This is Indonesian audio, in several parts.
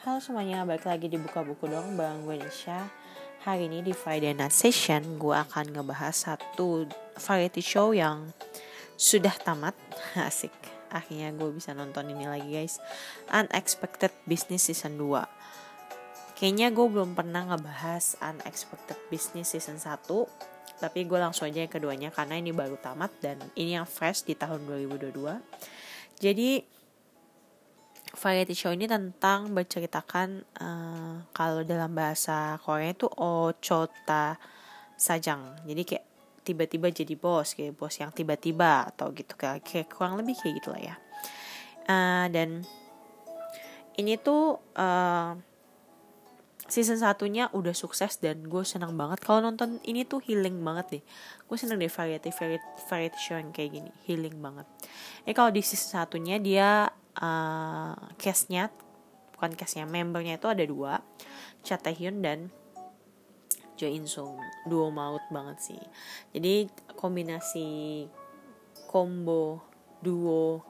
Halo semuanya, balik lagi di Buka Buku dong Bang gue Nisha. Hari ini di Friday Night Session Gue akan ngebahas satu variety show yang sudah tamat. Asik, akhirnya gue bisa nonton ini lagi guys. Unexpected Business Season 2 Kayaknya gue belum pernah ngebahas Unexpected Business Season 1 Tapi gue langsung aja yang keduanya Karena ini baru tamat dan ini yang fresh di tahun 2022 Jadi variety show ini tentang berceritakan uh, kalau dalam bahasa Korea itu ochota sajang. Jadi kayak tiba-tiba jadi bos, kayak bos yang tiba-tiba atau gitu. Kayak, kayak kurang lebih kayak gitulah ya. Uh, dan ini tuh uh, season satunya udah sukses dan gue senang banget. Kalau nonton ini tuh healing banget deh. Gue seneng deh variety variety, variety show yang kayak gini. Healing banget. Eh kalau di season satunya dia uh, case-nya bukan case-nya membernya itu ada dua. Cha Taehyun dan Jo In Sung duo maut banget sih. Jadi kombinasi combo duo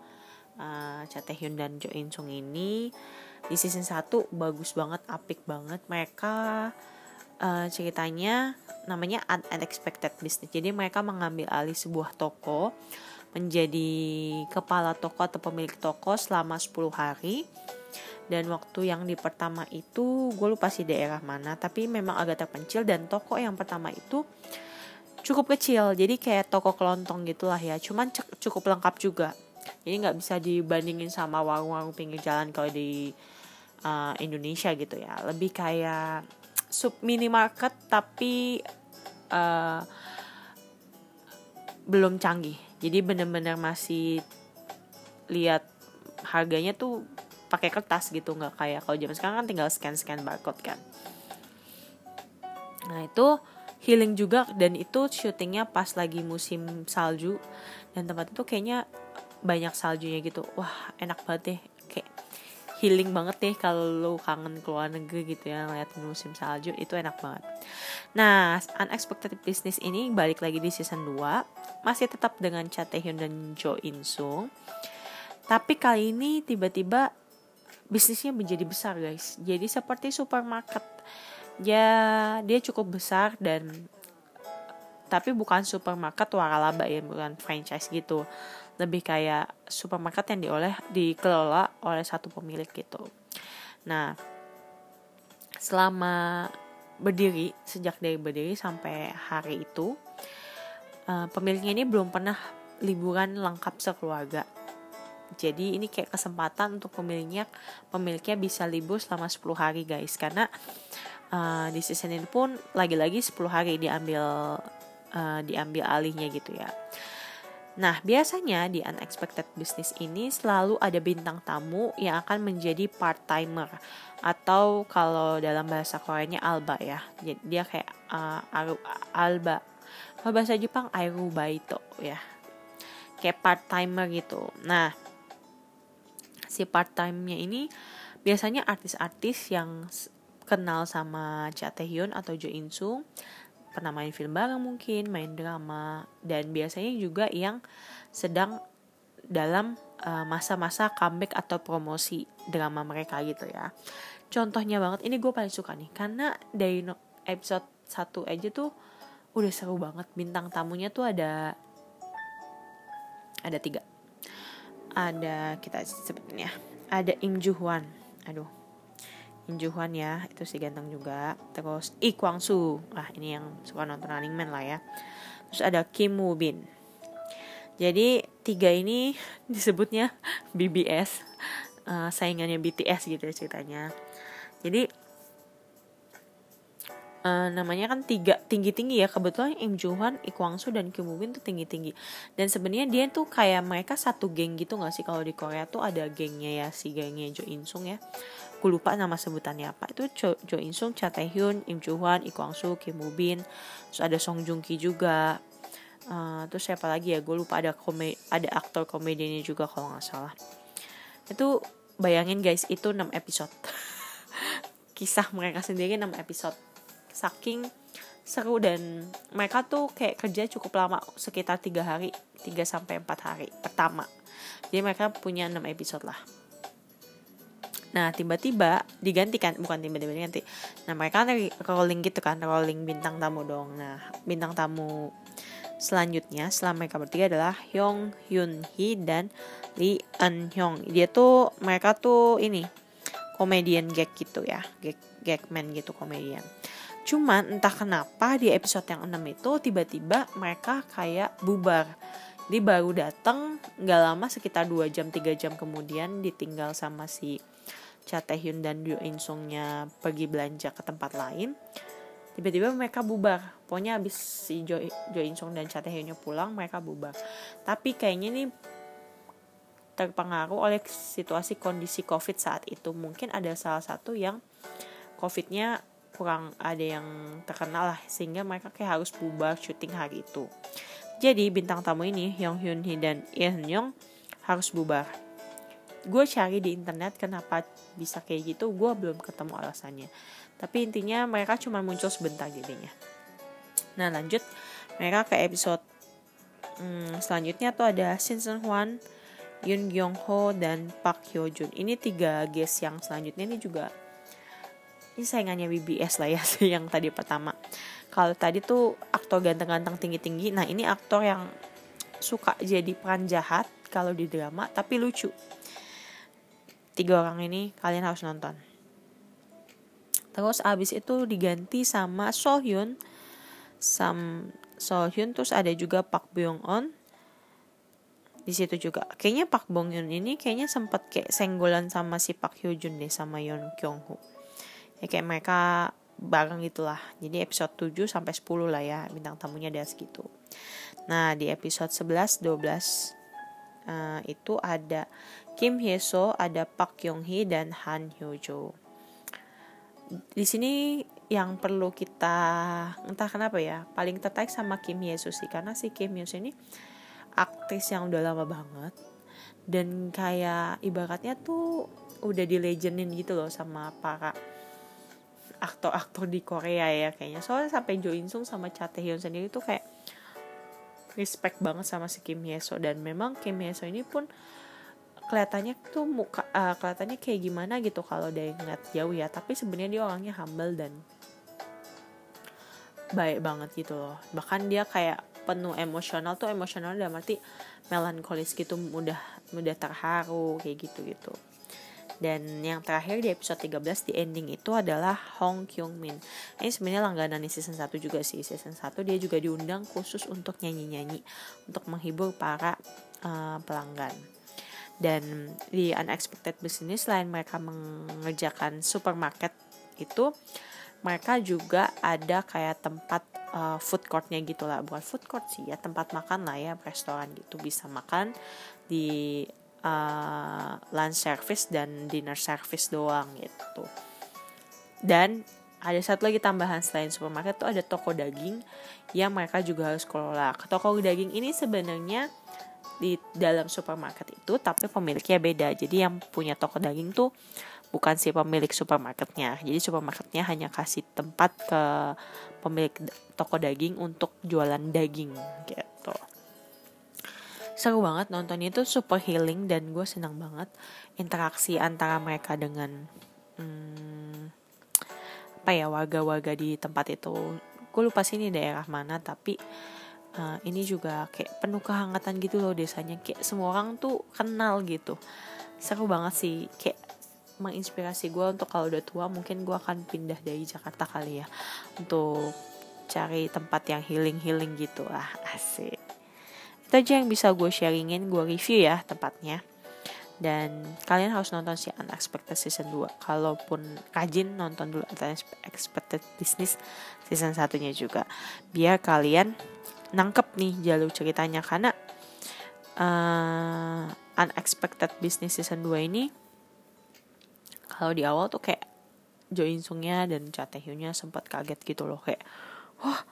uh, Cha Taehyun dan Jo In Sung ini di season 1 bagus banget apik banget. Mereka uh, ceritanya namanya unexpected business jadi mereka mengambil alih sebuah toko menjadi kepala toko atau pemilik toko selama 10 hari. Dan waktu yang di pertama itu gue lupa sih daerah mana tapi memang agak terpencil dan toko yang pertama itu cukup kecil. Jadi kayak toko kelontong gitulah ya. Cuman cukup lengkap juga. Jadi nggak bisa dibandingin sama warung-warung pinggir jalan kalau di uh, Indonesia gitu ya. Lebih kayak sub minimarket tapi uh, belum canggih. Jadi bener-bener masih lihat harganya tuh pakai kertas gitu nggak kayak kalau zaman sekarang kan tinggal scan scan barcode kan. Nah itu healing juga dan itu syutingnya pas lagi musim salju dan tempat itu kayaknya banyak saljunya gitu. Wah enak banget deh. Kayak healing banget deh kalau lo kangen keluar negeri gitu ya lihat musim salju itu enak banget. Nah, Unexpected Business ini balik lagi di season 2 masih tetap dengan Cha Taehyun dan Jo In Sung. Tapi kali ini tiba-tiba bisnisnya menjadi besar guys. Jadi seperti supermarket. Ya, dia cukup besar dan tapi bukan supermarket waralaba ya, bukan franchise gitu lebih kayak supermarket yang dioleh dikelola oleh satu pemilik gitu. Nah, selama berdiri sejak dari berdiri sampai hari itu uh, pemiliknya ini belum pernah liburan lengkap sekeluarga. Jadi ini kayak kesempatan untuk pemiliknya pemiliknya bisa libur selama 10 hari guys karena uh, di season ini pun lagi-lagi 10 hari diambil uh, diambil alihnya gitu ya. Nah, biasanya di unexpected business ini selalu ada bintang tamu yang akan menjadi part-timer atau kalau dalam bahasa Koreanya alba ya. Jadi dia kayak uh, alba. Kalau bahasa Jepang arubaito ya. Kayak part-timer gitu. Nah, si part-time-nya ini biasanya artis-artis yang kenal sama Cha Taehyun atau Jo In Sung pernah main film bareng mungkin, main drama dan biasanya juga yang sedang dalam eh, masa-masa uh, comeback atau promosi drama mereka gitu ya. Contohnya banget ini gue paling suka nih karena dari episode 1 aja tuh udah seru banget. Bintang tamunya tuh ada ada tiga. Ada kita sebutnya ada Im Ju Hwan. Aduh Injuhan ya itu si ganteng juga. Terus Lee Kwang Soo. Ah ini yang suka nonton Running Man lah ya. Terus ada Kim Woo Bin. Jadi tiga ini disebutnya BBS uh, eh, saingannya BTS gitu ya ceritanya. Jadi uh, namanya kan tiga tinggi tinggi ya. Kebetulan Im Juhan, Lee Kwang Soo dan Kim Woo Bin tuh tinggi tinggi dan sebenarnya dia tuh kayak mereka satu geng gitu nggak sih? Kalau di Korea tuh ada gengnya ya si gengnya Jo In Sung ya. Aku lupa nama sebutannya apa. Itu Jo, jo In Sung, Cha Tae Hyun, Im Joo Hwan, Lee Kwang Soo, Kim Woo Bin, terus ada Song Joong Ki juga, uh, terus siapa lagi ya? Gue lupa ada komedi ada aktor komedinya juga kalau nggak salah. Itu bayangin guys itu 6 episode. Kisah mereka sendiri 6 episode saking seru dan mereka tuh kayak kerja cukup lama sekitar tiga hari 3 sampai empat hari pertama jadi mereka punya 6 episode lah Nah tiba-tiba digantikan bukan tiba-tiba diganti. Nah mereka kan rolling gitu kan rolling bintang tamu dong. Nah bintang tamu selanjutnya setelah mereka bertiga adalah Hyung Hyun Hee dan Lee Eun Hyung. Dia tuh mereka tuh ini komedian gag gitu ya, gag gag man gitu komedian. Cuman entah kenapa di episode yang 6 itu tiba-tiba mereka kayak bubar. Dia baru datang nggak lama sekitar 2 jam 3 jam kemudian ditinggal sama si Cha Taehyun dan Yoo In Sungnya pergi belanja ke tempat lain. Tiba-tiba mereka bubar. Pokoknya abis si Jo, jo In Sung dan Cha Taehyunnya pulang mereka bubar. Tapi kayaknya ini terpengaruh oleh situasi kondisi covid saat itu. Mungkin ada salah satu yang covidnya kurang ada yang terkenal lah sehingga mereka kayak harus bubar syuting hari itu. Jadi bintang tamu ini Yong Hyun Hee dan Lee Young harus bubar. Gue cari di internet kenapa bisa kayak gitu gue belum ketemu alasannya. Tapi intinya mereka cuma muncul sebentar jadinya. Nah lanjut. Mereka ke episode hmm, selanjutnya tuh ada Shin Seung Hwan Yoon Gyung Ho dan Park Hyo Jun ini tiga guest yang selanjutnya ini juga ini saingannya BBS lah ya yang tadi pertama. Kalau tadi tuh aktor ganteng-ganteng tinggi-tinggi. Nah ini aktor yang suka jadi peran jahat kalau di drama tapi lucu. Tiga orang ini kalian harus nonton. Terus abis itu diganti sama Sohyun Sam Sohyun terus ada juga Park Byung On di situ juga. Kayaknya Park Bong Yun ini kayaknya sempat kayak senggolan sama si Park Hyo Jun deh sama Yeon Kyung Ho ya kayak mereka bareng gitulah. Jadi episode 7 sampai 10 lah ya bintang tamunya ada segitu. Nah di episode 11 12 uh, itu ada Kim Hye So, ada Park Yong Hee dan Han Hyo Jo. Di sini yang perlu kita entah kenapa ya paling tertarik sama Kim Hye So sih. Karena si Kim Hye So ini aktris yang udah lama banget. Dan kayak ibaratnya tuh udah di legendin gitu loh sama para aktor-aktor di Korea ya kayaknya. Soalnya sampai Jo In Sung sama Cha Tae Hyun sendiri tuh kayak respect banget sama si Kim Hye So dan memang Kim Hye So ini pun kelihatannya tuh muka uh, kelihatannya kayak gimana gitu kalau dari ngeliat jauh ya. Tapi sebenarnya dia orangnya humble dan baik banget gitu loh. Bahkan dia kayak penuh emosional tuh emosional dalam arti melankolis gitu mudah mudah terharu kayak gitu gitu dan yang terakhir di episode 13 di ending itu adalah Hong Kyung Min. Ini sebenarnya langganan di season 1 juga sih. Season 1 dia juga diundang khusus untuk nyanyi-nyanyi untuk menghibur para uh, pelanggan dan di unexpected business selain mereka mengerjakan supermarket itu mereka juga ada kayak tempat uh, food courtnya gitu lah bukan food court sih ya tempat makan lah ya restoran gitu bisa makan di uh, lunch service dan dinner service doang gitu. Dan ada satu lagi tambahan selain supermarket tuh ada toko daging yang mereka juga harus kelola. Toko daging ini sebenarnya di dalam supermarket itu tapi pemiliknya beda. Jadi yang punya toko daging tuh bukan si pemilik supermarketnya. Jadi supermarketnya hanya kasih tempat ke pemilik toko daging untuk jualan daging gitu seru banget nontonnya. Itu super healing dan gue senang banget interaksi antara mereka dengan hmm, apa ya warga-warga di tempat itu. Gue lupa sini daerah mana tapi uh, ini juga kayak penuh kehangatan gitu loh desanya. Kayak semua orang tuh kenal gitu. Seru banget sih. Kayak menginspirasi gue untuk kalau udah tua mungkin gue akan pindah dari Jakarta kali ya. Untuk cari tempat yang healing healing gitu. Ah asik itu aja yang bisa gue sharingin gue review ya tempatnya. Dan kalian harus nonton si Unexpected Season 2 kalaupun rajin nonton dulu Unexpected Business season satunya juga. Biar kalian nangkep nih jalur ceritanya. Karena uh, unexpected business season 2 ini kalau di awal tuh kayak Jo In Sungnya dan Cha Tae Hyunnya sempat kaget gitu loh. Kayak wah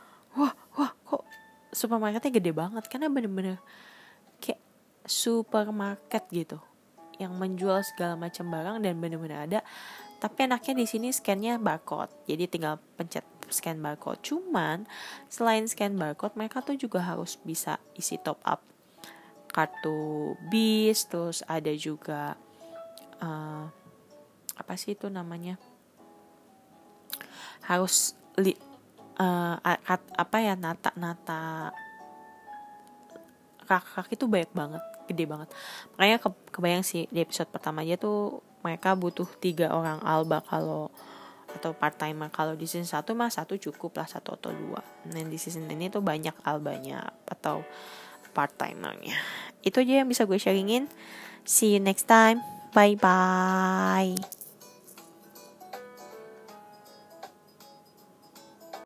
supermarketnya gede banget karena bener-bener kayak supermarket gitu yang menjual segala macam barang dan bener-bener ada tapi enaknya di sini scannya barcode jadi tinggal pencet scan barcode. Cuman selain scan barcode, mereka tuh juga harus bisa isi top up kartu bis, terus ada juga uh, apa sih itu namanya harus li, uh, apa ya nata nata kakak itu banyak banget gede banget. Makanya ke, kebayang sih di episode pertama aja tuh mereka butuh tiga orang alba kalau atau part timer kalau di season satu mah satu cukup lah satu atau dua. Dan di season ini tuh banyak albanya atau part timernya itu aja yang bisa gue sharingin. See you next time. Bye bye